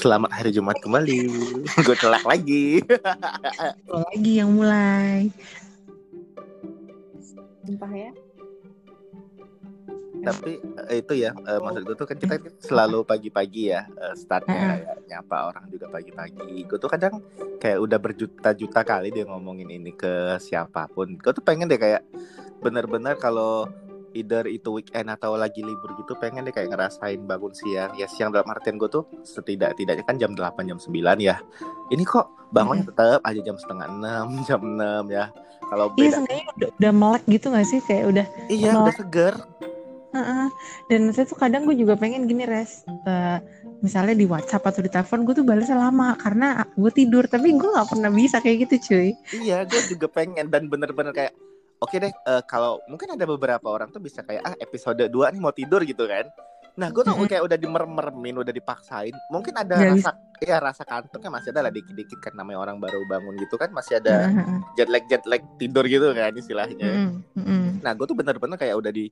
Selamat hari Jumat kembali. Gue telak lagi. Lagi yang mulai. Sumpah ya. Tapi eh, itu ya, eh, maksud gue tuh kan kita selalu pagi-pagi ya eh, startnya ya, nyapa orang juga pagi-pagi. Gue tuh kadang kayak udah berjuta-juta kali dia ngomongin ini ke siapa pun. Gue tuh pengen deh kayak bener-bener kalau either itu weekend atau lagi libur gitu pengen deh kayak ngerasain bangun siang ya siang dalam artian gue tuh setidak-tidaknya kan jam 8 jam 9 ya ini kok bangunnya tetap aja jam setengah enam jam 6 ya kalau Iya beda sebenarnya udah, udah melek gitu gak sih kayak udah. iya melek. udah seger Heeh. Dan saya tuh kadang gue juga pengen gini res. Eh, misalnya di WhatsApp atau di telepon gue tuh balasnya lama karena gue tidur tapi gue nggak pernah bisa kayak gitu cuy. iya gue juga pengen dan bener-bener kayak oke deh eh, kalau mungkin ada beberapa orang tuh bisa kayak ah episode 2 nih mau tidur gitu kan nah gue tuh Mm-mm. kayak udah dimermerin udah dipaksain mungkin ada Nggak rasa ya rasa kantuknya masih ada lah dikit-dikit kan namanya orang baru bangun gitu kan masih ada Heeh. jet lag jet lag tidur gitu kan istilahnya. Mm-mm. Mm-mm. Nah gue tuh bener-bener kayak udah di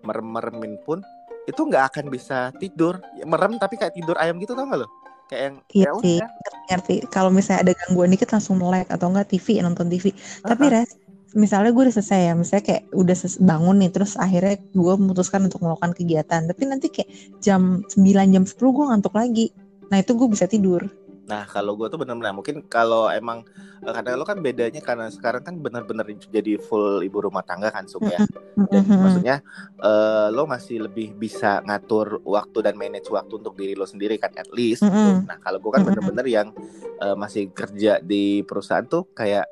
merem-meremin pun itu nggak akan bisa tidur Ya, merem tapi kayak tidur ayam gitu tau gak lo? Kayak yang Iya ya sih. ngerti kalau misalnya ada gangguan dikit langsung melek atau enggak TV nonton TV tapi Uh-uh. res misalnya gue udah selesai ya misalnya kayak udah bangun nih terus akhirnya gue memutuskan untuk melakukan kegiatan tapi nanti kayak jam 9 jam 10 gue ngantuk lagi nah itu gue bisa tidur Nah kalau gue tuh bener-bener mungkin kalau emang eh, kadang lo kan bedanya karena sekarang kan bener-bener jadi full ibu rumah tangga kan Sung ya. Dan maksudnya eh, lo masih lebih bisa ngatur waktu dan manage waktu untuk diri lo sendiri kan at least. gitu. Nah kalau gue kan Mm-mm. bener-bener yang eh, masih kerja di perusahaan tuh kayak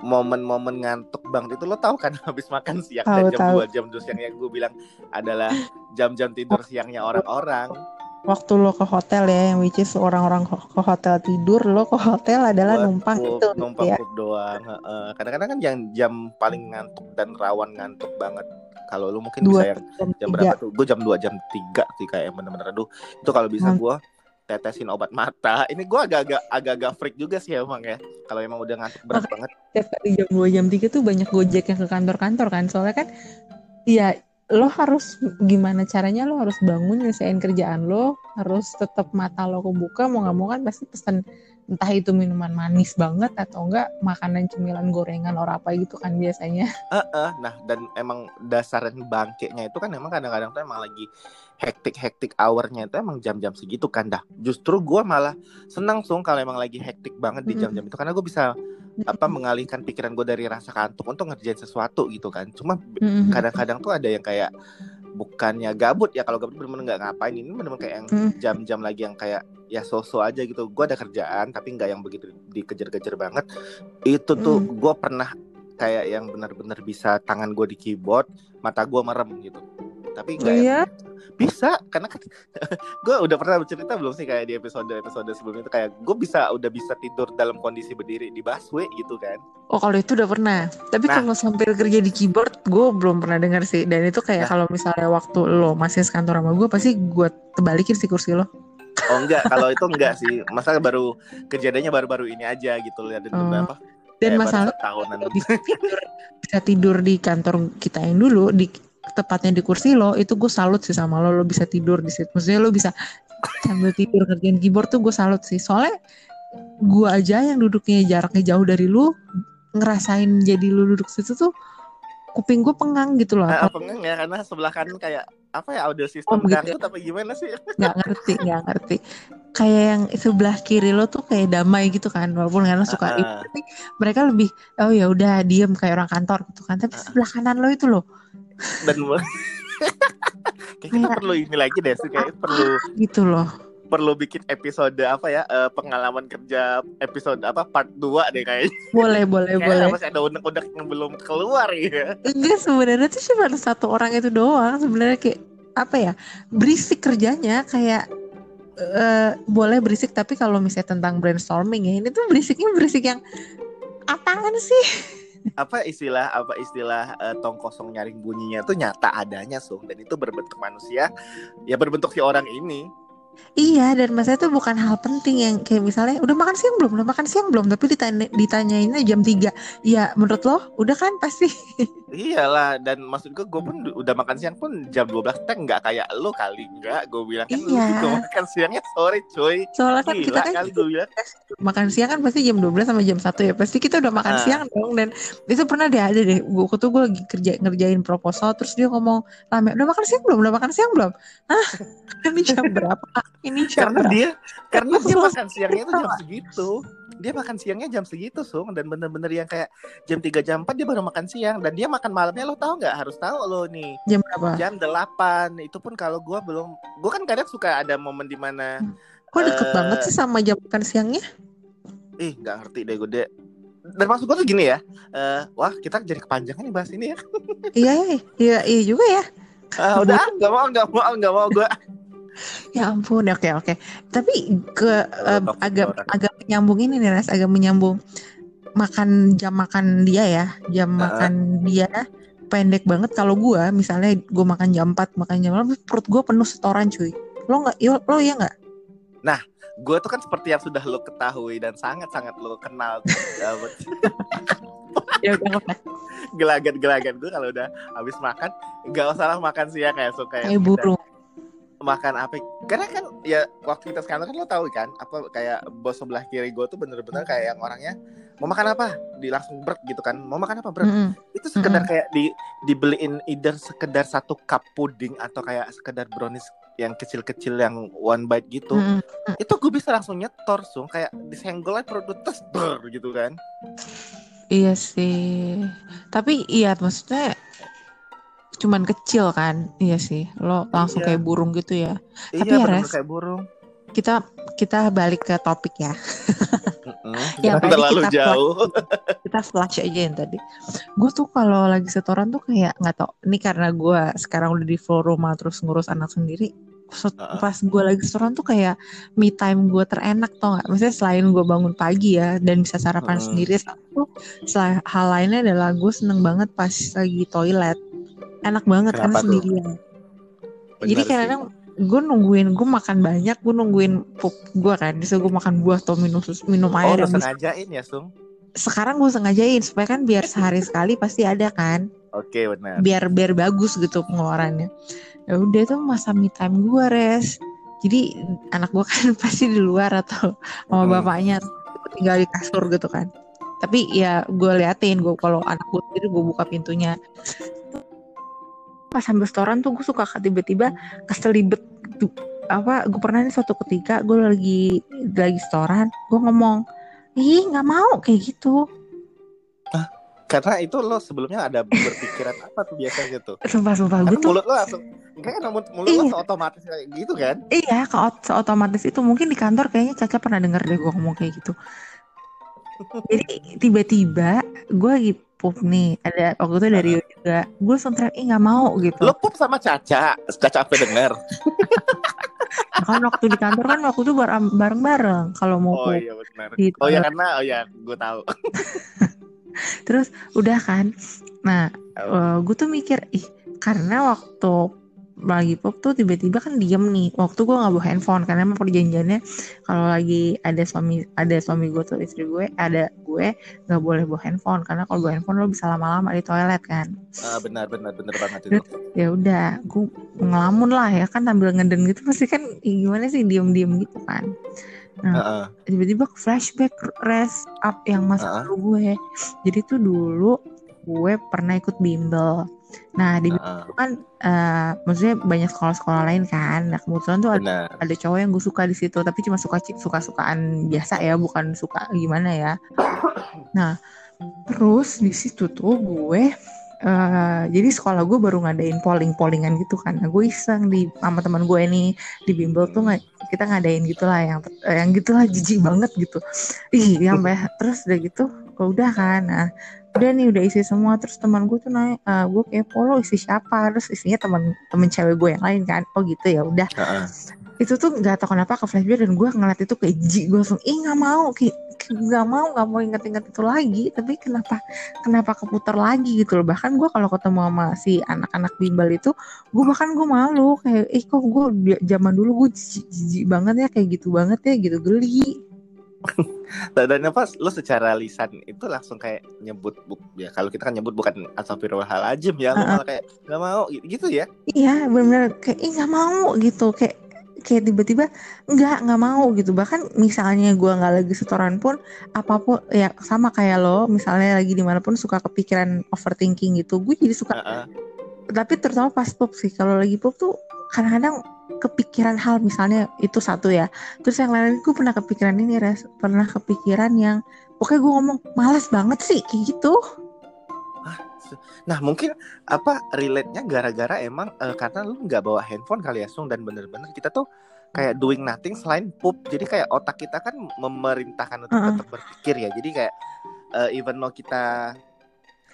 momen-momen ngantuk banget itu lo tahu kan habis makan siang dan Tahu, jam tahu. 2 jam 2 siang yang gue bilang adalah jam-jam tidur siangnya orang-orang. waktu lo ke hotel ya yang which is orang-orang ke hotel tidur lo ke hotel adalah Buat numpang pup, itu numpang ya pup doang. Kadang-kadang kan yang jam paling ngantuk dan rawan ngantuk banget. Kalau lu mungkin dua bisa yang jam jam berapa tuh? Gue jam 2 jam 3 sih kayak bener-bener aduh. Itu kalau bisa Hmm. gue tetesin obat mata. Ini gue agak-agak agak-agak freak juga sih emang ya. Kalau emang udah ngantuk berat Makanya- banget. tiap kali jam 2 jam 3 tuh banyak gojek yang ke kantor-kantor kan soalnya kan ya lo harus gimana caranya lo harus bangun nyelesain kerjaan lo harus tetap mata lo kebuka mau nggak mau kan pasti pesan entah itu minuman manis banget atau enggak makanan cemilan gorengan or apa gitu kan biasanya Heeh. Nah, dan emang dasaran bangkitnya itu kan emang kadang-kadang tuh emang lagi hektik-hektik hournya itu emang jam-jam segitu kan dah. Justru gue malah senang sung kalau emang lagi hektik banget di jam-jam itu karena gue bisa apa mengalihkan pikiran gue dari rasa kantuk untuk ngerjain sesuatu gitu kan. Cuma kadang-kadang tuh ada yang kayak bukannya gabut ya kalau gabut bener-bener nggak ngapain ini bener-bener kayak yang jam-jam lagi yang kayak ya so-so aja gitu. Gue ada kerjaan tapi nggak yang begitu dikejar-kejar banget. Itu tuh gue pernah kayak yang benar-benar bisa tangan gue di keyboard, mata gue merem gitu. Tapi enggak ya. iya bisa karena kan gue udah pernah bercerita belum sih kayak di episode episode sebelumnya itu kayak gue bisa udah bisa tidur dalam kondisi berdiri di busway gitu kan. oh kalau itu udah pernah tapi Nah. kalau sambil kerja di keyboard gue belum pernah dengar sih dan itu Nah. kayak kalau misalnya waktu lo masih sekantor sama gue pasti gue tebalikin sih kursi lo Oh enggak, kalau itu enggak sih. Masa baru kejadiannya baru-baru ini aja gitu loh ada Oh. beberapa. dan baru masalah bisa tidur bisa tidur di kantor kita yang dulu di tepatnya di kursi lo itu gue salut sih sama lo lo bisa tidur di situ maksudnya lo bisa sambil tidur kerjain keyboard tuh gue salut sih soalnya gue aja yang duduknya jaraknya jauh dari lu ngerasain jadi lu duduk situ tuh kuping gue pengang gitu loh apa enggak ya karena sebelah kanan kayak apa ya audio Oh, system begitu. dangdut apa gimana sih? nggak ngerti nggak ngerti kayak yang sebelah kiri lo tuh kayak damai gitu kan walaupun kadang suka ah. tapi mereka lebih oh ya udah diem kayak orang kantor gitu kan tapi Ah. sebelah kanan lo itu loh Dan kayak kita Kayak- perlu ini lagi deh sih. Kayak perlu gitu loh. perlu bikin episode apa ya eh, pengalaman kerja episode apa part 2 deh kayaknya. boleh boleh boleh. Kayaknya masih ada unek-unek yang belum keluar ya. enggak sebenarnya tuh cuma satu orang itu doang. Sebenarnya kayak apa ya berisik kerjanya. Kayak eh, boleh berisik tapi kalau misalnya tentang brainstorming ya ini tuh berisiknya berisik yang apaan sih Apa istilah apa istilah eh, tong kosong nyaring bunyinya tuh nyata adanya sung dan itu berbentuk manusia ya berbentuk si orang ini. Iya, dan masa itu bukan hal penting yang kayak misalnya udah makan siang belum, udah makan siang belum, tapi ditanya, ditanyainnya jam 3 Ya menurut lo udah kan pasti. Iyalah, dan maksud gue gue pun udah makan siang pun jam 12 teh nggak kayak lo kali nggak. Gue bilang kan Iya. lu juga makan siangnya sore cuy. Soalnya kan Gila kita kan kali gue bilang. makan siang kan pasti jam 12 sama jam 1 ya. Pasti kita udah makan Ah. siang dong dan itu pernah deh ada deh. Gue tuh gue lagi kerja ngerjain proposal terus dia ngomong, "Lame, udah makan siang belum? Udah makan siang belum?" Hah? Ini jam berapa? Ini jam Karena dia karena dia makan siangnya itu jam segitu. Dia makan siangnya jam segitu, Sung, dan bener-bener yang kayak jam 3 jam 4 dia baru makan siang dan dia makan malamnya lo tahu nggak? Harus tahu lo nih. Jam berapa? Jam 8 itu pun kalau gua belum gua kan kadang suka ada momen di mana Kok deket Eh. banget sih sama jam makan siangnya? ih nggak ngerti deh gue deh dan maksud gue tuh gini ya eh wah kita jadi kepanjangan nih bahas ini ya iya, iya, iya, iya juga ya. Ah, udah nggak mau nggak mau nggak mau gue Ya ampun, oke oke. Tapi ke eh, toxic agak orang. agak menyambung ini nih, Res, agak menyambung makan jam makan dia ya, jam Heeh. makan dia pendek banget. Kalau gua misalnya gua makan jam 4, makan jam 8, perut gua penuh setoran cuy. Lo nggak, lo iya nggak? gue tuh kan seperti yang sudah lo ketahui dan sangat sangat lo kenal eh, Ya gelagat gelagat gue kalau udah habis makan nggak usah lah makan siang kayak suka Kayak burung. Makan apa? Karena kan ya waktu kita sekarang kan lo tahu kan apa kayak bos sebelah kiri gue tuh bener-bener kayak yang orangnya mau makan apa? Di langsung berat gitu kan mau makan apa berat Mm-mm. itu sekedar kayak di dibeliin either sekedar satu cup puding atau kayak sekedar brownies yang kecil-kecil yang one bite gitu. Mm-mm. itu gue bisa langsung nyetor sung. Kayak disenggol aja gue tes gitu kan. Iya sih. Tapi iya maksudnya cuman kecil kan. Iya sih. Lo langsung Iya. kayak burung gitu ya. Tapi iya ya, bener Res. kayak burung Kita kita balik ke topik ya. Yang tadi terlalu kita jauh kita flash aja yang tadi. Gue tuh kalau lagi setoran tuh kayak nggak tau. Ini karena gue sekarang udah di flow rumah terus ngurus anak sendiri. Set-. Pas gue lagi setoran tuh kayak me time gue terenak tau nggak? Maksudnya selain gue bangun pagi ya dan bisa sarapan Heeh. sendiri. Satu hal lainnya adalah gue seneng banget pas lagi toilet. Enak banget karena Kenapa tuh? sendirian. Jadi kadang gue nungguin gue makan banyak, gue nungguin pup gue kan. Bisa gue makan buah atau minum sus- minum oh air bisa sengajain ya sung? Sekarang gue sengajain supaya kan biar sehari sekali pasti ada kan. Oke benar biar biar bagus gitu pengeluarannya. Ya udah tuh masa me time gue res. Jadi anak gue kan pasti di luar atau sama Hmm. bapaknya tinggal di kasur gitu kan. Tapi ya gue liatin gue kalau anak gue sendiri gue buka pintunya pas sambil restoran tuh gue suka tiba-tiba keselibet gitu. apa gue pernah nih suatu ketika gue lagi lagi restoran gue ngomong ih nggak mau kayak gitu karena itu lo sebelumnya ada berpikiran apa tuh biasanya tuh sumpah sumpah gue tuh mulut lo langsung enggak kan mulut, Iya. lo otomatis kayak gitu kan Iya, ke otomatis itu mungkin di kantor kayaknya Caca pernah denger deh gue ngomong kayak gitu. Jadi tiba-tiba gue lagi pup nih, ada waktu itu dari Rio juga, gue teriak, ih nggak mau gitu. lo pup sama Caca? Caca apa denger? Nah, kan waktu di kantor kan waktu itu bar- bareng-bareng kalau mau oh pup. iya benar. Gitu. oh ya karena oh ya gue tahu. Terus udah kan, nah gue tuh mikir, ih karena waktu lagi pup tuh tiba-tiba kan diem nih. Waktu gue nggak bawa handphone karena emang perjanjiannya kalau lagi ada suami ada suami gue tuh istri gue ada gue nggak boleh bawa handphone. Karena kalau bawa handphone lo bisa lama-lama di toilet kan. Ah, benar benar benar banget itu. Ya udah gue ngelamun lah ya kan sambil ngeden gitu. Pasti kan ih, gimana sih diem-diem gitu kan. Heeh. tiba-tiba ke flashback rest up yang masa Heeh. lalu gue. Jadi tuh dulu gue pernah ikut bimbel nah di itu kan eh, maksudnya banyak sekolah-sekolah lain kan. Nah kebetulan tuh ada, ada cowok yang gue suka di situ tapi cuma suka suka sukaan biasa ya bukan suka gimana ya. Nah terus di situ tuh gue eh jadi sekolah gue baru ngadain polling pollingan gitu kan. Nah, gue iseng di sama teman gue nih di bimbel tuh nggak kita ngadain gitulah yang eh, yang gitulah jijik banget gitu. Ih sampai terus udah gitu udah kan. Nah udah nih udah isi semua. Terus teman gue tuh nanya "Eh, gue kepo lo isi siapa? Terus isinya teman temen cewek gue yang lain kan. Oh gitu ya udah. Itu tuh nggak tahu kenapa ke flashback dan gue ngeliat itu kayak jijik. Gue langsung ih nggak mau nggak mau nggak mau inget-inget itu lagi. Tapi kenapa kenapa keputar lagi gitu loh. Bahkan gue kalau ketemu sama si anak-anak bimbel itu gue bahkan gue malu. Kayak ih kok gue zaman dulu gue jijik banget ya kayak gitu banget ya gitu. Geli dan apa lo secara lisan itu langsung kayak nyebut bu- ya kalau kita kan nyebut bukan astagfirullahaladzim ya lo Heeh. malah kayak nggak mau gi- gitu ya iya benar kayak ih nggak mau gitu kayak kayak tiba-tiba nggak nggak mau gitu bahkan misalnya gue nggak lagi setoran pun apa pun ya sama kayak lo misalnya lagi di mana pun suka kepikiran overthinking gitu gue jadi suka Heeh. tapi terutama pas pop sih kalau lagi pop tuh kadang-kadang kepikiran hal misalnya itu satu ya. Terus yang lain gue pernah kepikiran ini res. Pernah kepikiran yang pokoknya gue ngomong malas banget sih kayak gitu. Nah mungkin apa relate-nya gara-gara emang eh, karena lu nggak bawa handphone kali ya Sung? Dan bener-bener kita tuh kayak doing nothing selain poop jadi kayak otak kita kan memerintahkan untuk Heeh. tetap berpikir ya. Jadi kayak eh, even though kita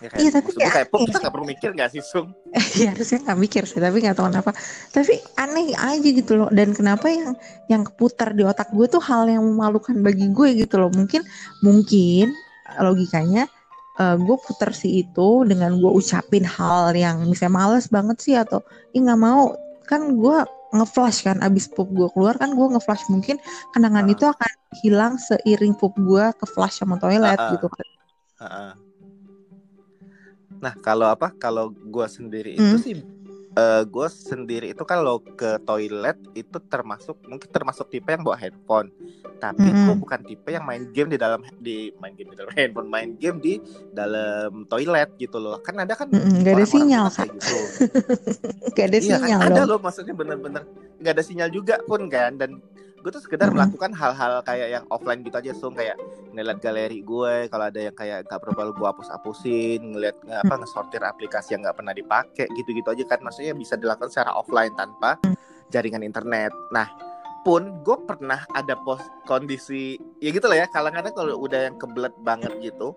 ya kayak, Iya, tapi maksud gue kayak kayak kita nggak perlu mikir nggak sih Sung? Ya harusnya nggak mikir sih tapi nggak tahu kenapa. Tapi aneh aja gitu loh dan kenapa yang yang keputar di otak gue tuh hal yang memalukan bagi gue gitu loh. Mungkin mungkin logikanya eh, gue putar si itu dengan gue ucapin hal yang misalnya males banget sih atau ih nggak mau. Kan gue ngeflash kan abis pup gue keluar kan gue ngeflash mungkin kenangan Ah. itu akan hilang seiring pup gue ke flash sama toilet Ah, ah. gitu kan. Heeh. Nah kalau apa? Kalau gue sendiri itu Hmm. sih eh gue sendiri itu kalau ke toilet itu termasuk mungkin termasuk tipe yang bawa handphone. Tapi gue Mm-mm. bukan tipe yang main game di dalam di main game di dalam handphone main game di dalam toilet gitu loh. Kan ada kan Mm-mm, nggak ada orang-orang sinyal kan kayak gitu. Gak ada iya kan sinyal ada dong. loh maksudnya bener-bener nggak ada sinyal juga pun kan. Dan gue tuh sekedar Mm-mm. melakukan hal-hal kayak yang offline gitu aja sung. Kayak ngeliat galeri gue kalau ada yang kayak gak perlu gue hapus-hapusin ngeliat nge- apa ngesortir aplikasi yang nggak pernah dipakai gitu-gitu aja. Kan maksudnya bisa dilakukan secara offline tanpa jaringan internet. Nah pun gue pernah ada pos kondisi ya gitu lah ya. Kadang-kadang kalau udah yang kebelet banget gitu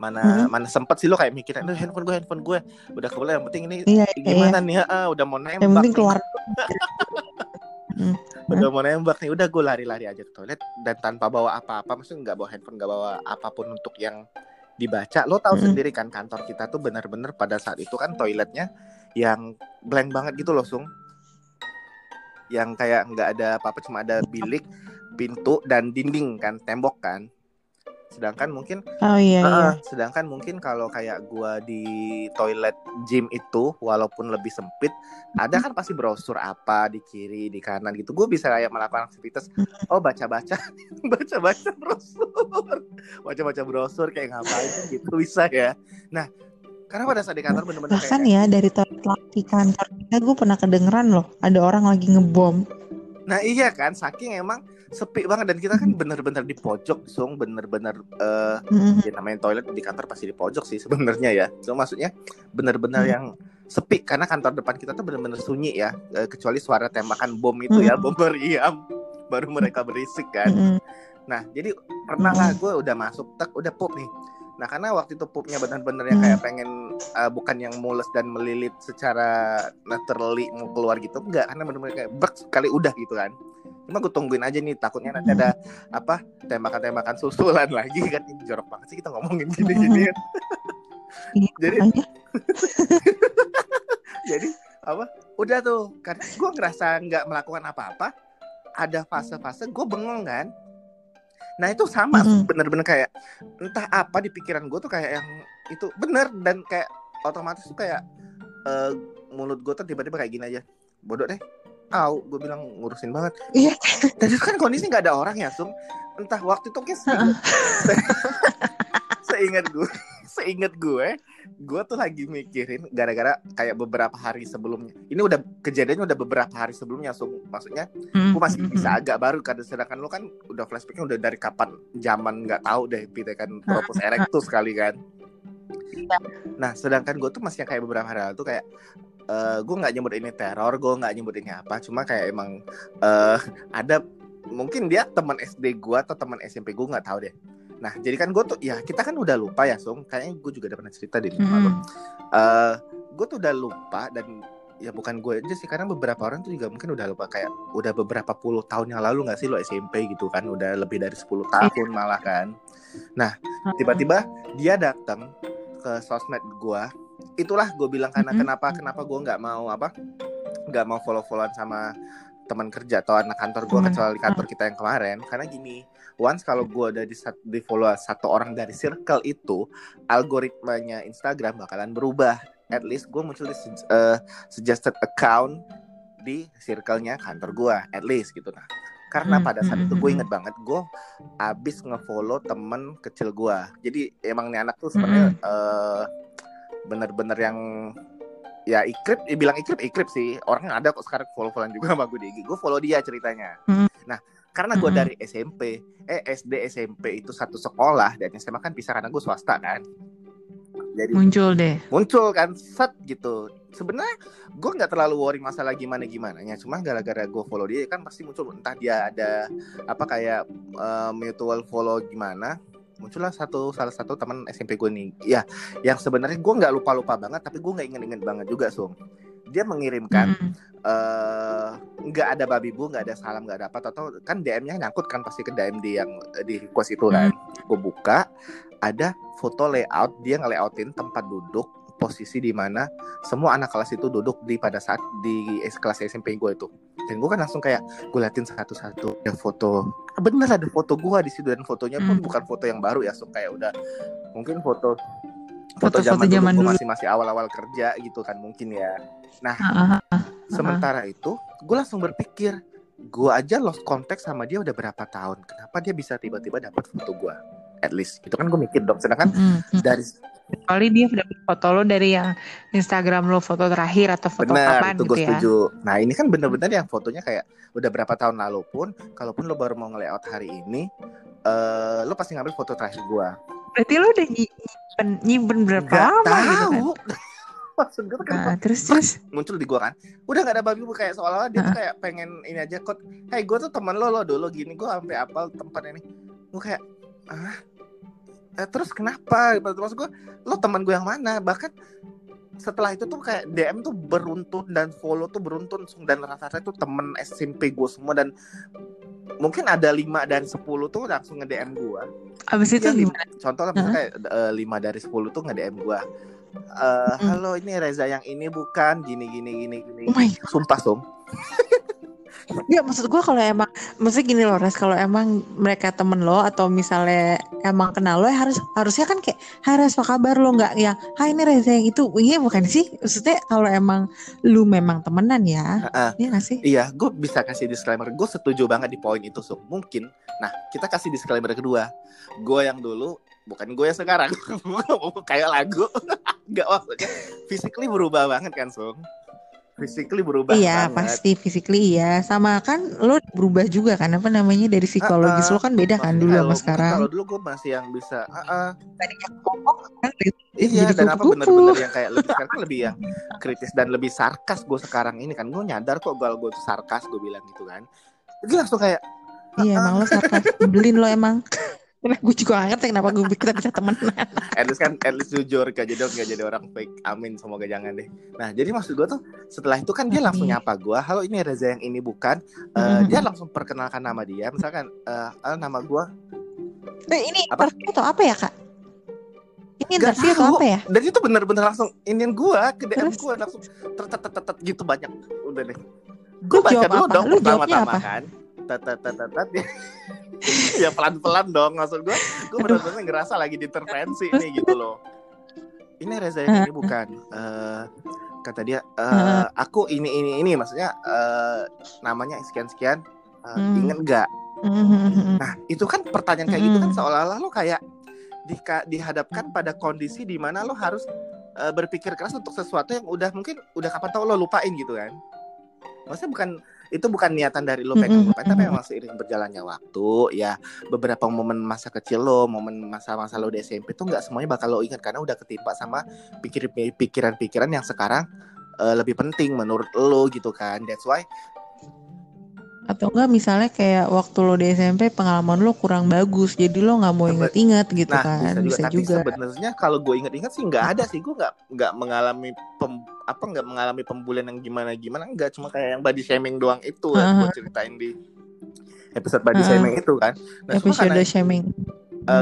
mana Hmm. mana sempet sih lo kayak mikirin "Aduh, handphone gue handphone gue udah kebelet yang penting ini iya iya. gimana nih? Ah, udah mau nembak yang penting nih. keluar udah mau nembak nih udah gue lari-lari aja ke toilet dan tanpa bawa apa-apa maksudnya nggak bawa handphone nggak bawa apa pun untuk yang dibaca. Lo tahu Mm-mm. sendiri kan kantor kita tuh bener-bener pada saat itu kan toiletnya yang blank banget gitu loh sung. Yang kayak nggak ada apa-apa cuma ada bilik pintu dan dinding kan tembok kan sedangkan mungkin oh iya iya Heeh, sedangkan mungkin kalau kayak gua di toilet gym itu walaupun lebih sempit, ada kan pasti brosur apa di kiri, di kanan gitu. Gue bisa kayak melakukan aktivitas oh baca-baca, baca-baca brosur. Baca-baca brosur kayak ngapain gitu bisa ya. Nah, karena pada saat di kantor bener-bener bahkan kayak ya dari toilet laki kantor kita gue pernah kedengeran loh ada orang lagi ngebom Nah, iya kan saking emang sepi banget dan kita kan bener-bener di pojok, Sung, bener-bener eh Mm-mm. ya namanya toilet di kantor pasti di pojok sih sebenarnya ya. So maksudnya bener-bener Hmm. yang sepi karena kantor depan kita tuh bener-bener sunyi ya, Eh, kecuali suara tembakan bom itu ya, Hmm. bom meriam baru mereka berisik kan. Mm-mm. Nah, jadi pernah lah gue udah masuk tek udah pup nih. Nah, karena waktu itu pupnya bener-bener yang kayak pengen eh, bukan yang mules dan melilit secara naturally mau keluar gitu, enggak. Karena bener-bener kayak brek sekali udah gitu kan. Cuma gue tungguin aja nih takutnya nanti ada apa tembakan-tembakan susulan lagi kan. Ini jorok banget sih kita ngomongin gini-gini kan. Iya, Jadi jadi apa udah tuh. Karena gue ngerasa nggak melakukan apa-apa ada fase-fase gue bengong kan nah itu sama Mm-mm. bener-bener kayak entah apa di pikiran gue tuh kayak yang itu bener dan kayak otomatis tuh kayak eh, mulut gue tuh tiba-tiba kayak gini aja bodoh deh Au, gue bilang ngurusin banget. Iya. Dan itu kan kondisi nggak ada orang ya, Sung. Entah waktu itu kayak seingat gue seingat gue gue tuh lagi mikirin gara-gara kayak beberapa hari sebelumnya. Ini udah kejadiannya udah beberapa hari sebelumnya so, maksudnya Mm, gue masih mm, bisa mm. agak baru karena sedangkan lo kan udah flashbacknya udah dari kapan zaman nggak tahu deh Peter kan. Propos erectus kali kan. Nah sedangkan gue tuh masih yang kayak beberapa hari lalu tuh kayak eh gue nggak nyebut ini teror gue nggak nyebut ini apa. Cuma kayak emang eh ada mungkin dia teman SD gue atau teman SMP gue nggak tahu deh Nah, jadi kan gue tuh ya kita kan udah lupa ya, Sung. Kayaknya gue juga udah pernah cerita deh sama lo. Mm. Eh, gue tuh udah lupa dan ya bukan gue aja sih karena beberapa orang tuh juga mungkin udah lupa kayak udah beberapa puluh tahun yang lalu nggak sih lo SMP gitu kan udah lebih dari 10 tahun malah kan nah tiba-tiba dia datang ke sosmed gue itulah gue bilang karena Mm-mm. kenapa kenapa gue nggak mau apa nggak mau follow followan sama teman kerja atau anak kantor gue Teman. kecuali kantor kita yang kemarin. Karena gini once kalau gue udah di, di follow satu orang dari circle itu algoritmanya Instagram bakalan berubah. At least gue muncul di eh, suggested account di circle-nya kantor gue at least gitu. Nah karena Hmm, pada saat hmm, itu hmm, gue hmm. inget banget gue abis ngefollow temen kecil gue jadi emang nih anak tuh sebenarnya eh, bener-bener yang ya ikrip ya bilang ikrip ikrip sih. Orang ada kok sekarang follow followan juga sama gue di IG gue follow dia ceritanya. Hmm. nah karena gue Hmm. dari SMP eh SD SMP itu satu sekolah dan SMA kan pisah karena gue swasta kan? Jadi muncul deh. Muncul kan set gitu. Sebenarnya gue nggak terlalu worry masalah gimana gimana ya cuma gara-gara gue follow dia kan pasti muncul entah dia ada apa kayak eh, mutual follow gimana muncullah satu salah satu teman SMP gue nih. Ya yang sebenarnya gue nggak lupa lupa banget tapi gue nggak inget-inget banget juga sum dia mengirimkan Mm-mm. eh, nggak ada babi bu nggak ada salam nggak ada apa atau kan DM-nya nyangkut kan pasti ke DM di yang di request itu kan. Gue buka ada foto layout dia nge-layoutin tempat duduk posisi di mana semua anak kelas itu duduk di pada saat di kelas SMP gue itu dan gue kan langsung kayak gue liatin satu-satu ya foto bener ada foto gue di situ dan fotonya pun Hmm. bukan foto yang baru ya so kayak udah mungkin foto foto zaman, zaman dulu, dulu. masih masih awal-awal kerja gitu kan mungkin ya nah Ah, ah, ah. Sementara itu, gue langsung berpikir, gue aja lost contact sama dia udah berapa tahun. Kenapa dia bisa tiba-tiba dapat foto gue? At least, gitu kan gue mikir dong. Sedangkan Mm, mm. dari Kali dia dapat foto lo dari yang Instagram lo foto terakhir atau foto benar kapan itu gitu gue ya. setuju. Nah ini kan bener-bener yang fotonya kayak udah berapa tahun lalu pun, kalaupun lo baru mau nge-layout hari ini, eh lo pasti ngambil foto terakhir gue. Berarti lo udah nyi- nyimpen, nyimpen berapa Gak lama gitu kan? tahu. Maksud gue tuh kenapa Nah, terus terus muncul di gue kan udah gak ada babi bu kayak seolah-olah dia tuh Heeh. kayak pengen ini aja kok hey gue tuh teman lo lo dulu gini gue sampai apal tempat ini gue kayak ah Eh, terus kenapa terus gue lo teman gue yang mana bahkan setelah itu tuh kayak DM tuh beruntun dan follow tuh beruntun dan rata-rata itu temen SMP gue semua dan mungkin ada lima dan 10 tuh langsung nge-DM gue abis itu lim- gimana? contoh lah misalnya kayak eh, lima dari 10 tuh nge-DM gua. Eh, Mm. halo ini Reza yang ini bukan gini gini gini gini. Oh my Sumpah Sum. Ya maksud gue kalau emang Maksudnya gini loh Res Kalau emang mereka temen lo Atau misalnya Emang kenal lo ya harus Harusnya kan kayak Hai Res apa kabar lo Nggak yang Hai ini Reza yang itu Iya bukan sih Maksudnya kalau emang Lu memang temenan ya Heeh. Iya gak sih Iya, gue bisa kasih disclaimer. Gue setuju banget di poin itu, Sum. Mungkin. Nah, kita kasih disclaimer kedua. Gue yang dulu, bukan gue yang sekarang. kayak lagu. Gak maksudnya. Physically berubah banget kan, Sum. Physically berubah Iya banget. pasti Physically iya Sama kan Lo berubah juga kan Apa namanya Dari psikologis Ah, ah. lo kan beda kan Dulu sama sekarang Kalau dulu gue masih yang bisa, ah, Tadinya kokok kan Iya Jadi dan apa kupu-kupu. bener-bener yang kayak lebih sekarang kan lebih yang kritis dan lebih sarkas gue sekarang ini kan gue nyadar kok kalau gue tuh sarkas gue bilang gitu kan jadi langsung kayak Iya emang lo sarkas Nyebelin lo emang Karena gue juga gak ngerti kenapa gue kita bisa temenan at least kan at least jujur gak jadi gak jadi orang fake. Amin semoga jangan deh. Nah jadi maksud gue tuh setelah itu kan dia langsung nyapa gue halo ini Reza yang ini bukan? Eh, Mhm. dia langsung perkenalkan nama dia. Misalkan eh eh, nama gue Eh, ini Apa? atau apa ya kak? Ini interview atau apa ya? dan itu bener-bener langsung inian gue ke DM gue langsung tertetet gitu banyak. Udah deh. Gue baca jawab dulu dong pertama-tama kan tetetetetet ya pelan-pelan dong maksud gue gue benar-benar ngerasa lagi diintervensi nih gitu loh. Ini Reza ini bukan Eh, kata dia eh, aku ini ini ini maksudnya eh, namanya sekian sekian Eh, Hmm. inget nggak? Mhm. nah itu kan pertanyaan kayak gitu kan seolah-olah lo kayak dika- dihadapkan pada kondisi di mana lo harus eh, berpikir keras untuk sesuatu yang udah mungkin udah kapan tahu lo lupain gitu kan? Maksudnya bukan itu bukan niatan dari lo pengen Mm-mm. lupain tapi memang seiring berjalannya waktu ya beberapa momen masa kecil lo momen masa-masa lo di SMP tuh nggak semuanya bakal lo ingat karena udah ketimpa sama pikir- pikiran-pikiran yang sekarang eh, lebih penting menurut lo gitu kan that's why Atau enggak misalnya kayak waktu lo di SMP pengalaman lo kurang bagus, jadi lo nggak mau Sebe- inget-inget gitu Nah, kan? bisa juga. Bisa Tapi juga. sebenarnya kalau gue inget-inget sih nggak ada sih. Gue nggak nggak mengalami pem, apa nggak mengalami pembulian yang gimana gimana. Enggak cuma kayak yang body shaming doang itu yang gue ceritain di episode body Heeh. shaming itu kan. Nah, Episode karena shaming.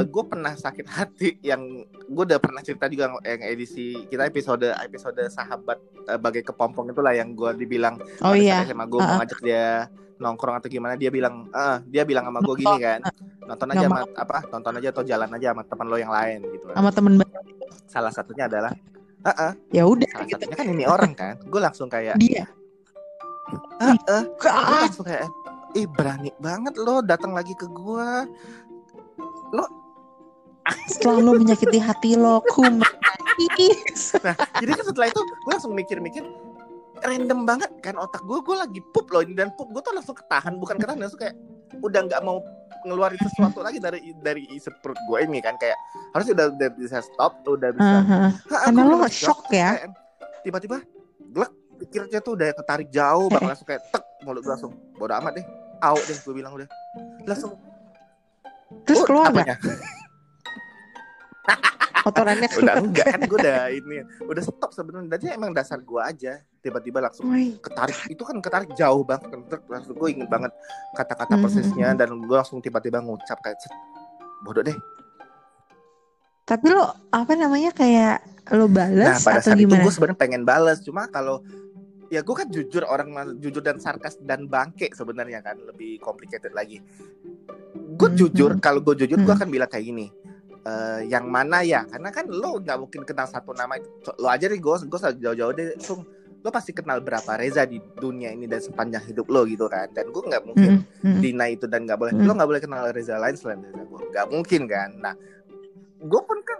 gue pernah sakit hati yang gue udah pernah cerita juga yang edisi kita episode episode sahabat eh, bagai kepompong itulah yang gue dibilang Oh iya. saat SMA gue mau ngajak dia nongkrong atau gimana dia bilang ah dia bilang sama gue gini kan nonton aja sama apa nonton aja atau jalan aja sama teman lo yang lain gitu kan. Sama temen salah satunya adalah ah ah, Ya udah salah gitu. satunya kan ini orang kan gue langsung kayak Dia. ah gue Ah, langsung kayak ih berani banget lo datang lagi ke gue setelah lo menyakiti hati lo, ku menangis. Nah, jadi kan setelah itu gue langsung mikir-mikir random banget kan otak gue gue lagi pup loh ini dan pup gue tuh langsung ketahan bukan ketahan langsung kayak udah nggak mau ngeluarin sesuatu lagi dari dari isi perut gue ini kan kayak harusnya udah, udah bisa stop udah bisa Aha. "Hah, Karena lo shock ya. Kayak tiba-tiba glek pikirnya tuh udah ketarik jauh banget langsung kayak tek mulut gue langsung bodo amat deh au deh gue bilang udah langsung Terus "Oh, keluar apanya?" Kotorannya udah enggak kan gue udah ini udah stop sebenarnya jadi emang dasar gue aja tiba-tiba langsung Woi, ketarik itu kan ketarik jauh banget kan langsung gue inget banget kata-kata Mhm. persisnya dan gue langsung tiba-tiba ngucap kayak "Set, bodoh deh Tapi lo apa namanya kayak lo nah balas pada atau saat itu gimana? gue sebenarnya pengen balas cuma kalau ya gue kan jujur orang jujur dan sarkas dan bangke sebenarnya kan lebih complicated lagi gue Mhm. jujur kalau gue jujur gue Mhm. akan bilang kayak gini "Eh, yang mana ya? Karena kan lo nggak mungkin kenal satu nama itu. Lo aja deh gue gue jauh-jauh deh Sung lo pasti kenal berapa Reza di dunia ini dan sepanjang hidup lo gitu kan. Dan gue nggak mungkin Mm, mm. Dina itu dan nggak boleh Hmm. lo nggak boleh kenal Reza lain selain Reza gue nggak mungkin kan. Nah gue pun kan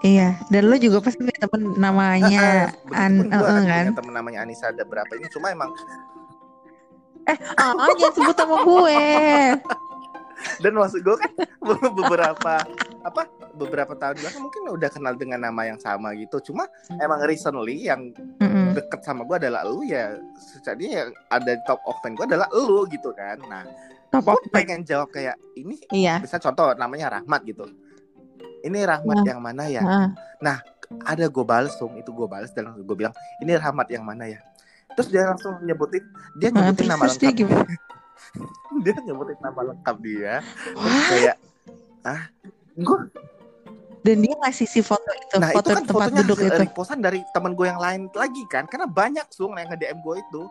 Iya, dan lo juga pasti punya temen namanya An, begitupun gue eh, kan? kan? temen namanya Anissa ada berapa ini. Cuma emang Ah, jangan sebut sama gue. dan maksud gue kan beberapa apa beberapa tahun belakang mungkin udah kenal dengan nama yang sama gitu. Cuma emang recently yang Mm-mm. deket sama gue adalah lu ya secara yang ada di top of mind gue adalah lu gitu kan. Nah Top gue pengen jawab kayak ini Iya. bisa contoh namanya Rahmat gitu. Ini Rahmat yang mana ya? Ah, ada gue bales dong itu gue bales dan gue bilang ini Rahmat yang mana ya? Terus dia langsung nyebutin dia nyebutin terus nama dia lengkap. gimana? dia nyebutin nama lengkap dia. Kayak ah gue dan dia ngasih si foto itu, nah itu foto kan tempat fotonya duduk hasil itu. repostan dari teman gue yang lain lagi kan? Karena banyak sung yang nge DM gue itu.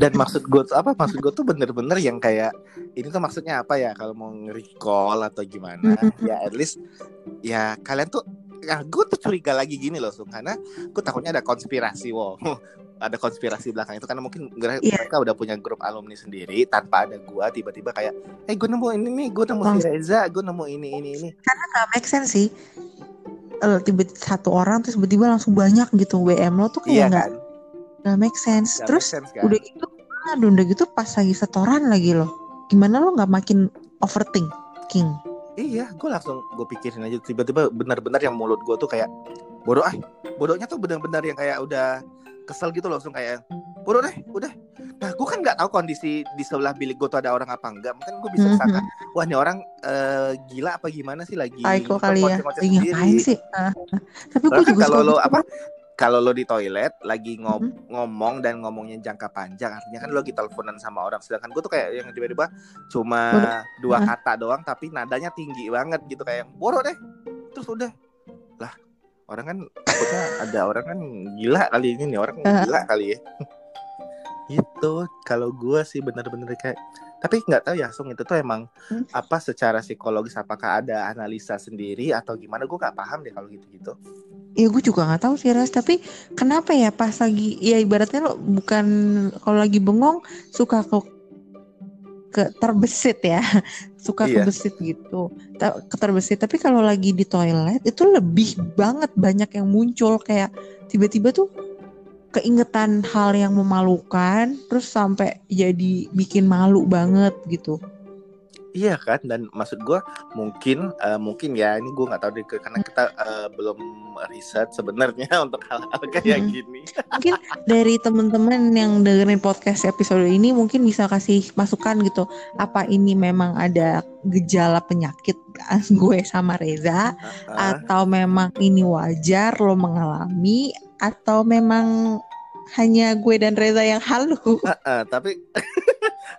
Dan maksud gue tuh apa? Maksud gue tuh bener-bener yang kayak ini tuh maksudnya apa ya? Kalau mau nge-recall atau gimana? Ya at least ya kalian tuh ya gue tuh curiga lagi gini loh Sung karena gue takutnya ada konspirasi wow ada konspirasi belakang itu karena mungkin Iya. mereka udah punya grup alumni sendiri tanpa ada gue tiba-tiba kayak eh gue nemu ini nih gue nemu si. Reza gue nemu ini ini ini Gak make sense sih. Eh, tiba satu orang terus tiba-tiba langsung banyak gitu WM lo tuh kayak nggak kan nggak make sense. Nggak terus make sense kan? udah gitu, aduh, udah gitu pas lagi setoran lagi lo. Gimana lo nggak makin overthinking? Iya, gue langsung gue pikirin aja tiba-tiba benar-benar yang mulut gue tuh kayak bodoh ah, bodohnya tuh benar-benar yang kayak udah kesel gitu langsung kayak bodoh deh, udah. Nah, gue kan nggak tahu kondisi di sebelah bilik gue tuh ada orang apa enggak. Mungkin gue bisa Mhm. sangka, wah ini orang eh, gila apa gimana sih lagi Psycho kali ya. Ih, ngapain sih? Ah, tapi gue juga kalau lo gitu, apa kalau lo di toilet lagi ngom- Mhm. ngomong dan ngomongnya jangka panjang artinya kan lo lagi teleponan sama orang sedangkan gue tuh kayak yang tiba-tiba cuma Bodoh. dua Ah. kata doang tapi nadanya tinggi banget gitu kayak bodoh deh terus udah lah orang kan takutnya ada orang kan gila kali ini nih orang gila kali ya. Gitu kalau gue sih bener-bener kayak tapi nggak tahu ya Sung itu tuh emang Hmm. apa secara psikologis apakah ada analisa sendiri atau gimana? Gue nggak paham deh kalau gitu-gitu. Ya gue juga nggak tahu sih Ras, tapi kenapa ya pas lagi ya ibaratnya lo bukan kalau lagi bengong suka ke ke terbesit ya, suka Iya. kebesit gitu, keterbesit. Tapi kalau lagi di toilet itu lebih banget banyak yang muncul kayak tiba-tiba tuh keingetan hal yang memalukan, terus sampai jadi bikin malu banget gitu. Iya kan dan maksud gue mungkin uh, mungkin ya ini gue nggak tahu deh karena kita uh, belum riset sebenarnya untuk hal-hal kayak hmm. gini. Mungkin dari teman-teman yang dengerin podcast episode ini mungkin bisa kasih masukan gitu apa ini memang ada gejala penyakit gue sama Reza uh -huh. atau memang ini wajar lo mengalami atau memang hanya gue dan Reza yang halu. Uh -uh, tapi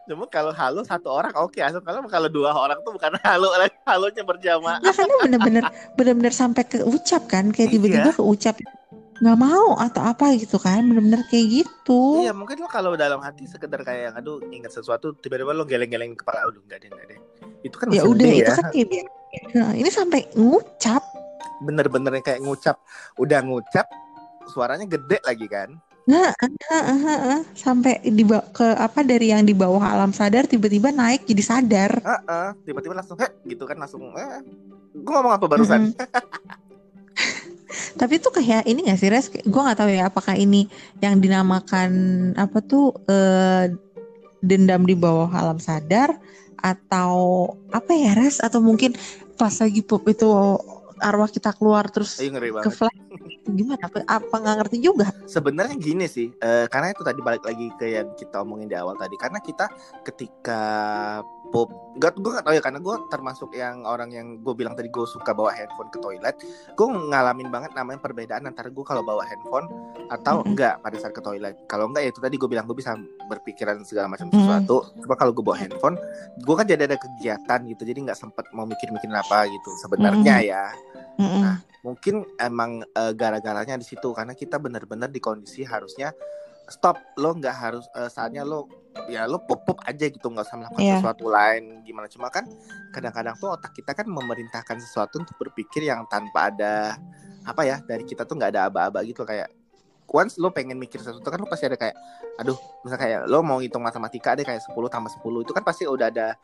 Cuma kalau halo satu orang oke okay. asal kalau kalau dua orang tuh bukan halo halonya berjamaah. Nah, karena bener-bener bener-bener sampai ke ucap kan kayak iya. tiba-tiba iya. ke ucap nggak mau atau apa gitu kan bener-bener kayak gitu iya mungkin lo kalau dalam hati sekedar kayak aduh ingat sesuatu tiba-tiba lo geleng-geleng kepala udah nggak deh nggak deh itu kan ya udah itu ya. kan kayak nah, ini sampai ngucap bener-bener kayak ngucap udah ngucap suaranya gede lagi kan Nah, uh, uh, uh, sampai di ke apa dari yang di bawah alam sadar tiba-tiba naik jadi sadar. Uh, uh, tiba-tiba langsung heh gitu kan langsung eh gue ngomong apa barusan. Mm -hmm. Tapi itu kayak ini gak sih Res? Gue gak tahu ya apakah ini yang dinamakan apa tuh uh, dendam di bawah alam sadar atau apa ya Res? Atau mungkin pas lagi pop itu arwah kita keluar terus Ayo, ke flash gimana apa apa nggak ngerti juga sebenarnya gini sih uh, karena itu tadi balik lagi ke yang kita omongin di awal tadi karena kita ketika pop gak gue gak tau ya karena gue termasuk yang orang yang gue bilang tadi gue suka bawa handphone ke toilet gue ngalamin banget namanya perbedaan antara gue kalau bawa handphone atau mm -hmm. enggak pada saat ke toilet kalau enggak ya itu tadi gue bilang gue bisa berpikiran segala macam sesuatu mm -hmm. cuma kalau gue bawa handphone gue kan jadi ada kegiatan gitu jadi nggak sempet mau mikir-mikirin apa gitu sebenarnya mm -hmm. ya mm -hmm. nah mungkin emang uh, gara-garanya di situ karena kita benar-benar di kondisi harusnya stop lo nggak harus uh, saatnya lo ya lo pop pop aja gitu nggak usah melakukan yeah. sesuatu lain gimana cuma kan kadang-kadang tuh otak kita kan memerintahkan sesuatu untuk berpikir yang tanpa ada apa ya dari kita tuh nggak ada aba-aba gitu kayak once lo pengen mikir sesuatu kan lo pasti ada kayak aduh misalnya kayak lo mau hitung matematika deh kayak 10 tambah 10 itu kan pasti udah ada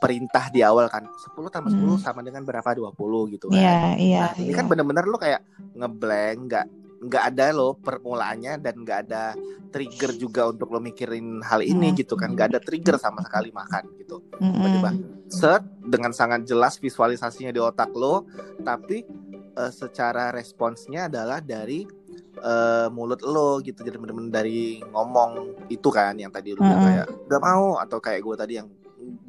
perintah di awal kan 10 tambah 10 hmm. sama dengan berapa 20 gitu kan. Iya, iya. Nah, ini kan iya. bener-bener lo kayak ngeblank nggak nggak ada lo permulaannya dan nggak ada trigger juga untuk lo mikirin hal ini hmm. gitu kan nggak ada trigger sama sekali makan gitu tiba-tiba hmm. set dengan sangat jelas visualisasinya di otak lo tapi uh, secara responsnya adalah dari uh, mulut lo gitu jadi bener-bener dari ngomong itu kan yang tadi lo bilang kayak nggak mau atau kayak gue tadi yang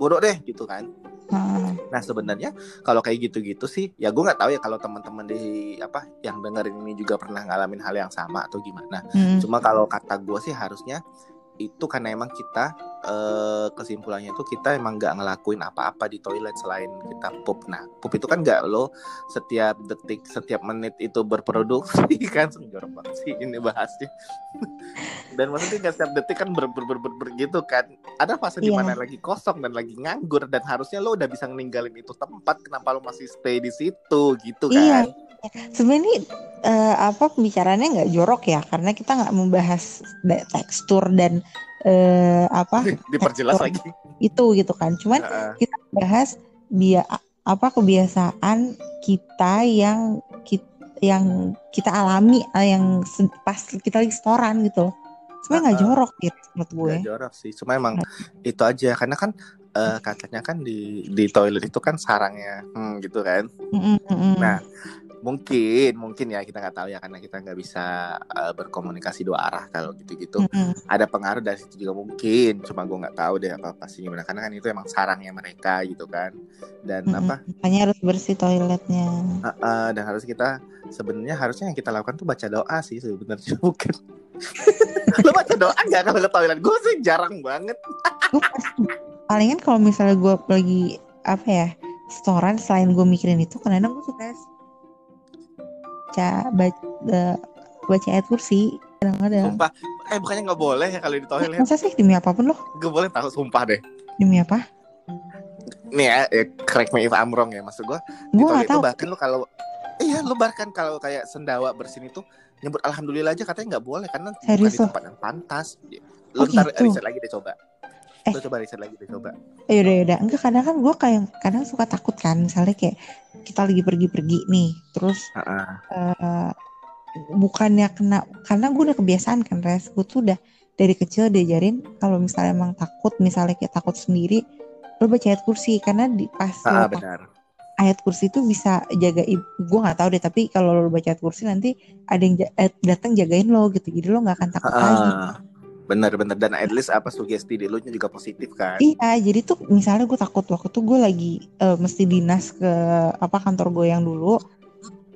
bodoh deh gitu kan hmm. nah sebenarnya kalau kayak gitu-gitu sih ya gue nggak tahu ya kalau teman-teman di apa yang dengerin ini juga pernah ngalamin hal yang sama atau gimana hmm. cuma kalau kata gue sih harusnya itu karena emang kita uh, kesimpulannya itu kita emang nggak ngelakuin apa-apa di toilet selain kita pup. Nah, pup itu kan nggak lo setiap detik, setiap menit itu berproduksi kan jorok banget sih ini bahasnya. dan maksudnya nggak setiap detik kan ber, ber, ber, ber, ber gitu kan. Ada fase yeah. di iya. lagi kosong dan lagi nganggur dan harusnya lo udah bisa ninggalin itu tempat. Kenapa lo masih stay di situ gitu iya. kan? Iya sebenarnya uh, apa pembicaranya nggak jorok ya? Karena kita nggak membahas tekstur dan uh, apa diperjelas lagi. itu gitu kan. Cuman uh. kita bahas dia apa kebiasaan kita yang kita yang kita alami eh, yang pas kita lagi setoran gitu sebenarnya nggak uh, jorok ya menurut gue. Gak jorok sih. Cuma emang uh. itu aja. Karena kan uh, katanya kan di di toilet itu kan sarangnya hmm, gitu kan. Mm -mm. nah mungkin mungkin ya kita nggak tahu ya karena kita nggak bisa uh, berkomunikasi dua arah kalau gitu-gitu. Mm-hmm. ada pengaruh dari situ juga mungkin cuma gue nggak tahu deh apa pastinya gimana karena kan itu emang sarangnya mereka gitu kan. Dan mm-hmm. apa? Hanya harus bersih toiletnya. Uh, uh, dan harus kita sebenarnya harusnya yang kita lakukan tuh baca doa sih sebenarnya bukan. Lo baca doa nggak kalau ke toilet gue sih? Jarang banget. Palingan kalau misalnya gue lagi apa ya setoran selain gue mikirin itu kadang gue suka baca baca, baca ayat kursi kadang-kadang. Sumpah, eh bukannya nggak boleh ya kalau di toilet? Masa sih demi apa pun loh? Gak boleh tahu sumpah deh. Demi apa? Nih ya, ya correct me if I'm wrong ya maksud gue. Di toilet itu bahkan lo kalau iya lo bahkan kalau kayak sendawa bersin itu nyebut alhamdulillah aja katanya nggak boleh karena Serius bukan di tempat yang pantas. Lo oh, ntar gitu? riset lagi deh coba. Eh. Lo coba riset lagi deh coba. Eh, yaudah yaudah. Enggak kadang kan gue kayak kadang suka takut kan misalnya kayak kita lagi pergi-pergi nih terus uh -uh. Uh, bukannya kena karena gue udah kebiasaan kan res gue tuh udah dari kecil diajarin kalau misalnya emang takut misalnya kayak takut sendiri lo baca ayat kursi karena di pas Ah, lo benar. ayat kursi itu bisa jaga gue nggak tahu deh tapi kalau lo baca ayat kursi nanti ada yang ja- eh, datang jagain lo gitu jadi lo nggak akan takut lagi Benar-benar dan at least apa sugesti di lu juga positif kan. iya jadi tuh misalnya gue takut waktu tuh gue lagi eh, mesti dinas ke apa kantor gue yang dulu.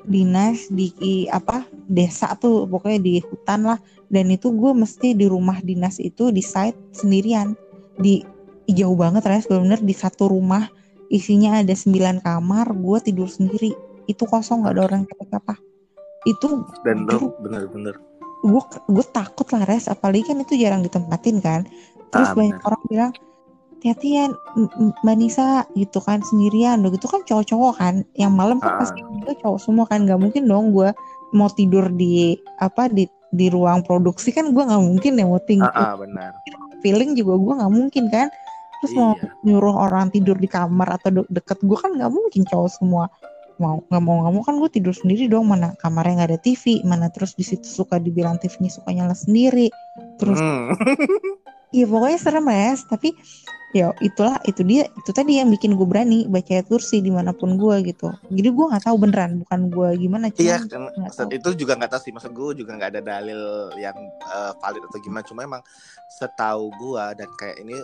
Dinas di apa desa tuh pokoknya di hutan lah. Dan itu gue mesti di rumah dinas itu di site sendirian. Di jauh banget res. Bener di satu rumah. Isinya ada 9 kamar gue tidur sendiri. Itu kosong nggak ada orang apa itu Dan lu bener-bener gue gue takut lah res. Apalagi kan itu jarang ditempatin kan. Terus Ah, banyak orang bilang hati-hati ya M- M- mbak Nisa gitu kan sendirian. Udah gitu kan cowok-cowok kan yang malam kan Ah. pasti itu cowok semua kan. Nggak mungkin dong gue mau tidur di apa di di ruang produksi kan gue nggak mungkin ya mau tinggal Ah, ah, benar. feeling juga gue nggak mungkin kan. Terus mau Iya. nyuruh orang tidur di kamar atau de- deket gue kan nggak mungkin cowok semua mau nggak mau nggak mau kan gue tidur sendiri dong mana kamarnya nggak ada TV mana terus di situ suka dibilang TV-nya suka nyala sendiri terus Hmm. iya pokoknya serem res tapi ya itulah itu dia itu tadi yang bikin gue berani baca ayat kursi di mana pun gue gitu jadi gue nggak tahu beneran bukan gue gimana Iya, cuma kan, itu juga nggak tahu sih. Maksud gue juga nggak ada dalil yang eh, valid atau gimana. Cuma emang setahu gue dan kayak ini,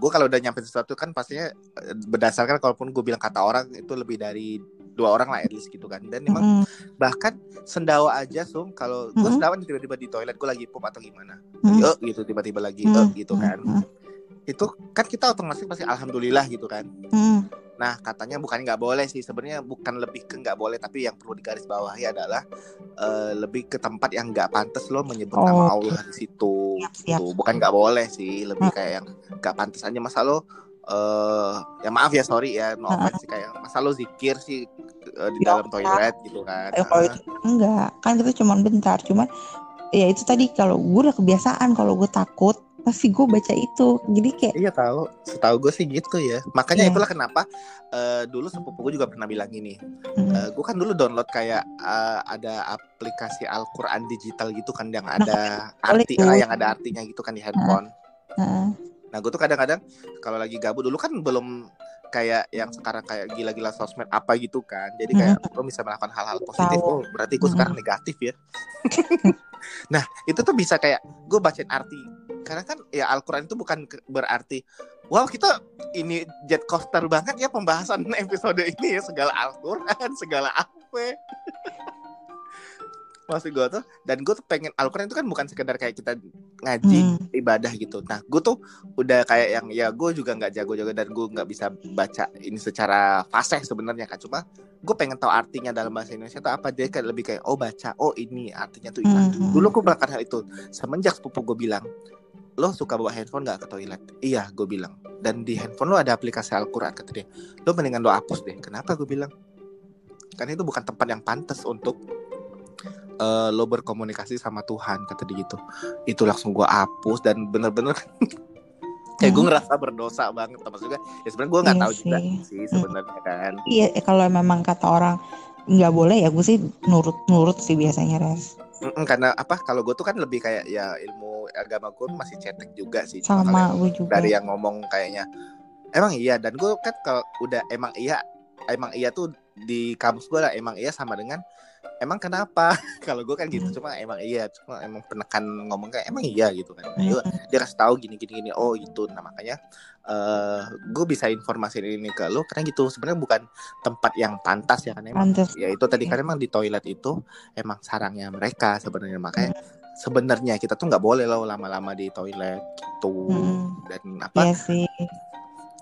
gue kalau udah nyampe sesuatu kan pastinya eh, berdasarkan kalaupun gue bilang kata orang itu lebih dari dua orang lah at least gitu kan. Dan emang Mm-mm, bahkan sendawa aja sum kalau gue sendawa tiba-tiba di toilet gue lagi pup atau gimana, mm, eh gitu tiba-tiba lagi mm, eh gitu mm, kan. mm, Itu kan kita otomatis pasti alhamdulillah gitu kan. mm. Nah, katanya bukan nggak boleh sih. Sebenarnya bukan lebih ke nggak boleh, tapi yang perlu digarisbawahi adalah eh, lebih ke tempat yang nggak pantas lo menyebut nama Oh, Allah di situ. siap siap Gitu. Bukan nggak boleh sih, lebih Mm, kayak yang nggak pantas aja masa lo eh ya maaf ya sorry ya no offense sih kayak masa lo zikir sih eh, di ya dalam toilet gitu kan. Eh, kalau itu enggak kan kita cuma bentar cuman ya itu tadi kalau gue udah kebiasaan kalau gue takut pasti gue baca itu jadi kayak Iya tahu, setahu gue sih gitu ya. Makanya Iya. itulah kenapa eh, dulu sepupu gue juga pernah bilang gini. mm, Eh, gue kan dulu download kayak eh, ada aplikasi Al-Quran digital gitu kan yang nah ada boleh arti ah, yang ada artinya gitu kan di handphone. Heeh. Nah gue tuh kadang-kadang kalau lagi gabut dulu kan belum kayak yang sekarang kayak gila-gila sosmed apa gitu kan. Jadi kayak Mm, gue bisa melakukan hal-hal positif. tahu Oh berarti gue sekarang negatif ya. Nah itu tuh bisa kayak gue bacain arti. Karena kan ya Al-Quran itu bukan berarti Wow kita ini jet coaster banget ya pembahasan episode ini ya segala Al-Quran segala apa Maksud gue tuh Dan gue tuh pengen Al-Quran itu kan bukan sekedar kayak kita ngaji mm, ibadah gitu. Nah gue tuh udah kayak yang Ya gue juga nggak jago-jago Dan gue nggak bisa baca ini secara fasih sebenarnya kan Cuma gue pengen tahu artinya dalam bahasa Indonesia itu apa. Dia kayak lebih kayak oh baca Oh ini artinya tuh iman. Mm, Dulu gue melakukan hal itu. Semenjak sepupu gue bilang Lo suka bawa handphone gak ke toilet? Iya gue bilang. Dan di handphone lo ada aplikasi Al-Quran Kata dia. Lo mendingan lo hapus deh. Kenapa? Gue bilang. Karena itu bukan tempat yang pantas untuk eh, Lo berkomunikasi sama Tuhan Kata dia gitu. Itu langsung gue hapus Dan bener-bener Kayak gue mm. ngerasa berdosa banget Terus juga. Ya sebenarnya gue gak iya tahu juga sih. sih Mm. sebenarnya kan. Iya eh, kalau memang kata orang nggak boleh ya gue sih nurut nurut sih biasanya res. Mm-mm, Karena apa Kalau gue tuh kan lebih kayak Ya ilmu agama gue masih cetek juga sih. Sama gue juga. dari yang ngomong kayaknya emang iya? Dan gue kan kalau udah emang iya? Emang iya tuh di kamus gue lah emang iya sama dengan emang kenapa? Kalau gue kan gitu Mm, cuma emang iya cuma emang penekan ngomong kayak emang iya gitu kan. Nah, mm, yuk, dia kasih tahu gini gini gini oh itu nah makanya eh gue bisa informasi ini ke lo karena gitu sebenarnya bukan tempat yang pantas ya kan emang. Pantes ya itu tadi kan emang di toilet itu emang sarangnya mereka sebenarnya makanya Mm, sebenarnya kita tuh nggak boleh loh lama-lama di toilet gitu. Mm, dan apa iya sih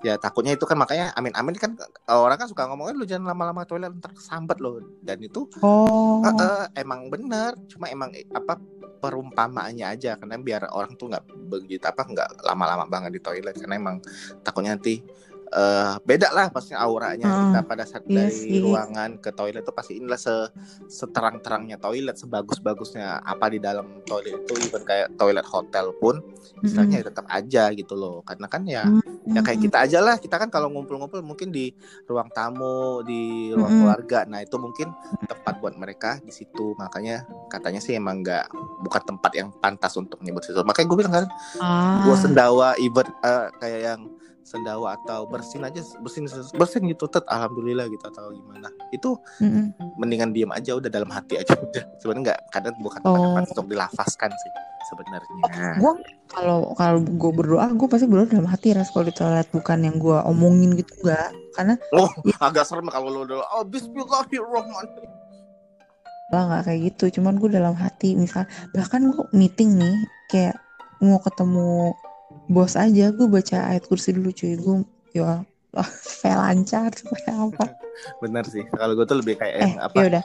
ya takutnya itu kan makanya amin amin kan orang kan suka ngomongin lu jangan lama-lama toilet ntar kesambet loh. Dan itu oh. eh, eh, emang benar cuma emang eh, apa perumpamaannya aja. Karena biar orang tuh nggak begitu apa nggak lama-lama banget di toilet. Karena emang takutnya nanti eh beda lah pastinya auranya. Heeh. kita pada saat Iya dari sih. ruangan ke toilet itu pasti inilah se seterang-terangnya toilet sebagus-bagusnya apa di dalam toilet itu even kayak toilet hotel pun istilahnya ya tetap aja gitu loh. Karena kan ya ya kayak kita aja lah. Kita kan kalau ngumpul-ngumpul mungkin di ruang tamu di ruang Mm-mm. keluarga. Nah itu mungkin tempat buat mereka di situ. Makanya katanya sih emang nggak bukan tempat yang pantas untuk nyebut situ. Makanya gue bilang kan ah. gue sendawa even eh, kayak yang sendawa atau bersin aja bersin bersin gitu tet alhamdulillah gitu atau gimana. Itu Mm-mm. mendingan diem aja udah dalam hati aja udah. Sebenarnya nggak kadang bukan Oh. bukan untuk dilafaskan sih sebenarnya. Gue kalau kalau gue berdoa gue pasti berdoa dalam hati ras kalau di toilet bukan yang gue omongin gitu enggak karena oh agak serem kalau lo udah oh Bismillahirrahmanirrahim. Lah nggak kayak gitu cuman gue dalam hati misal bahkan gue meeting nih kayak mau ketemu bos aja gue baca ayat kursi dulu cuy. Gue ya supaya lancar supaya apa. Bener sih. Kalau gue tuh lebih kayak eh yang apa? ya udah.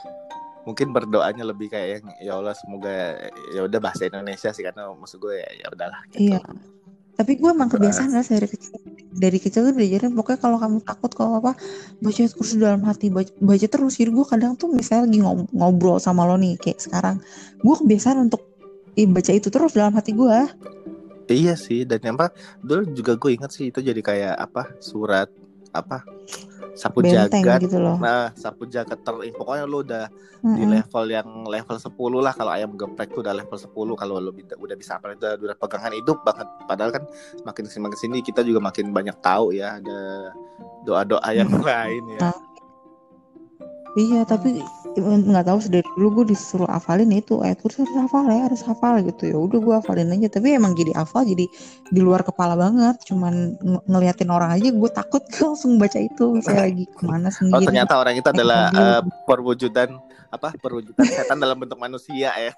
Mungkin berdoanya lebih kayak yang ya Allah semoga ya udah bahasa Indonesia sih karena maksud gue ya, ya udahlah gitu. iya. Tapi gue emang kebiasaan lah dari kecil. Dari kecil tuh diajarin pokoknya kalau kamu takut kalau apa baca ayat kursi dalam hati baca, baca terus. Jadi gue kadang tuh misalnya lagi ngob- ngobrol sama lo nih kayak sekarang gue kebiasaan untuk ih, baca itu terus dalam hati gue Iya sih dan yang apa dulu juga gue inget sih itu jadi kayak apa surat apa sapu benteng jagat. gitu loh. Nah sapu jagat ter pokoknya lu udah di Mm-mm. level yang level 10 lah kalau ayam geprek tuh udah level 10 kalau lu bida- udah bisa apa itu udah pegangan hidup banget. Padahal kan makin sini makin sini kita juga makin banyak tahu ya ada doa-doa yang lain ya Iya tapi nggak tahu dari dulu gue disuruh hafalin itu ayat kursi harus hafal ya harus hafal gitu. Ya udah gue hafalin aja. Tapi emang jadi hafal jadi di luar kepala banget. Cuman ng- ngeliatin orang aja gue takut gue langsung baca itu. Misalnya lagi ke mana oh sendiri ternyata orang itu adalah mobil. eh, perwujudan apa perwujudan setan dalam bentuk manusia ya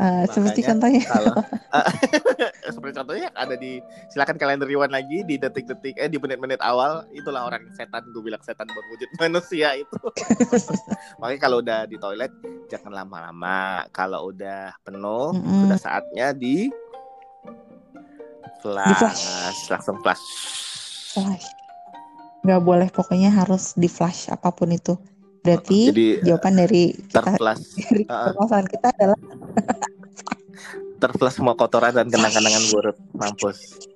Eh, seperti makanya contohnya. kalau seperti contohnya ada di silakan kalian rewind lagi di detik-detik eh di menit-menit awal. Itulah orang setan gue bilang setan berwujud manusia itu. Makanya kalau udah di toilet jangan lama-lama. Kalau udah penuh Mm-mm. sudah saatnya di flash, flash. langsung flash. Flash. Nggak boleh pokoknya harus di flash apa pun itu berarti jadi jawaban dari terflash dari Ah. permasalahan kita adalah terflash semua kotoran dan kenang-kenangan buruk. Mampus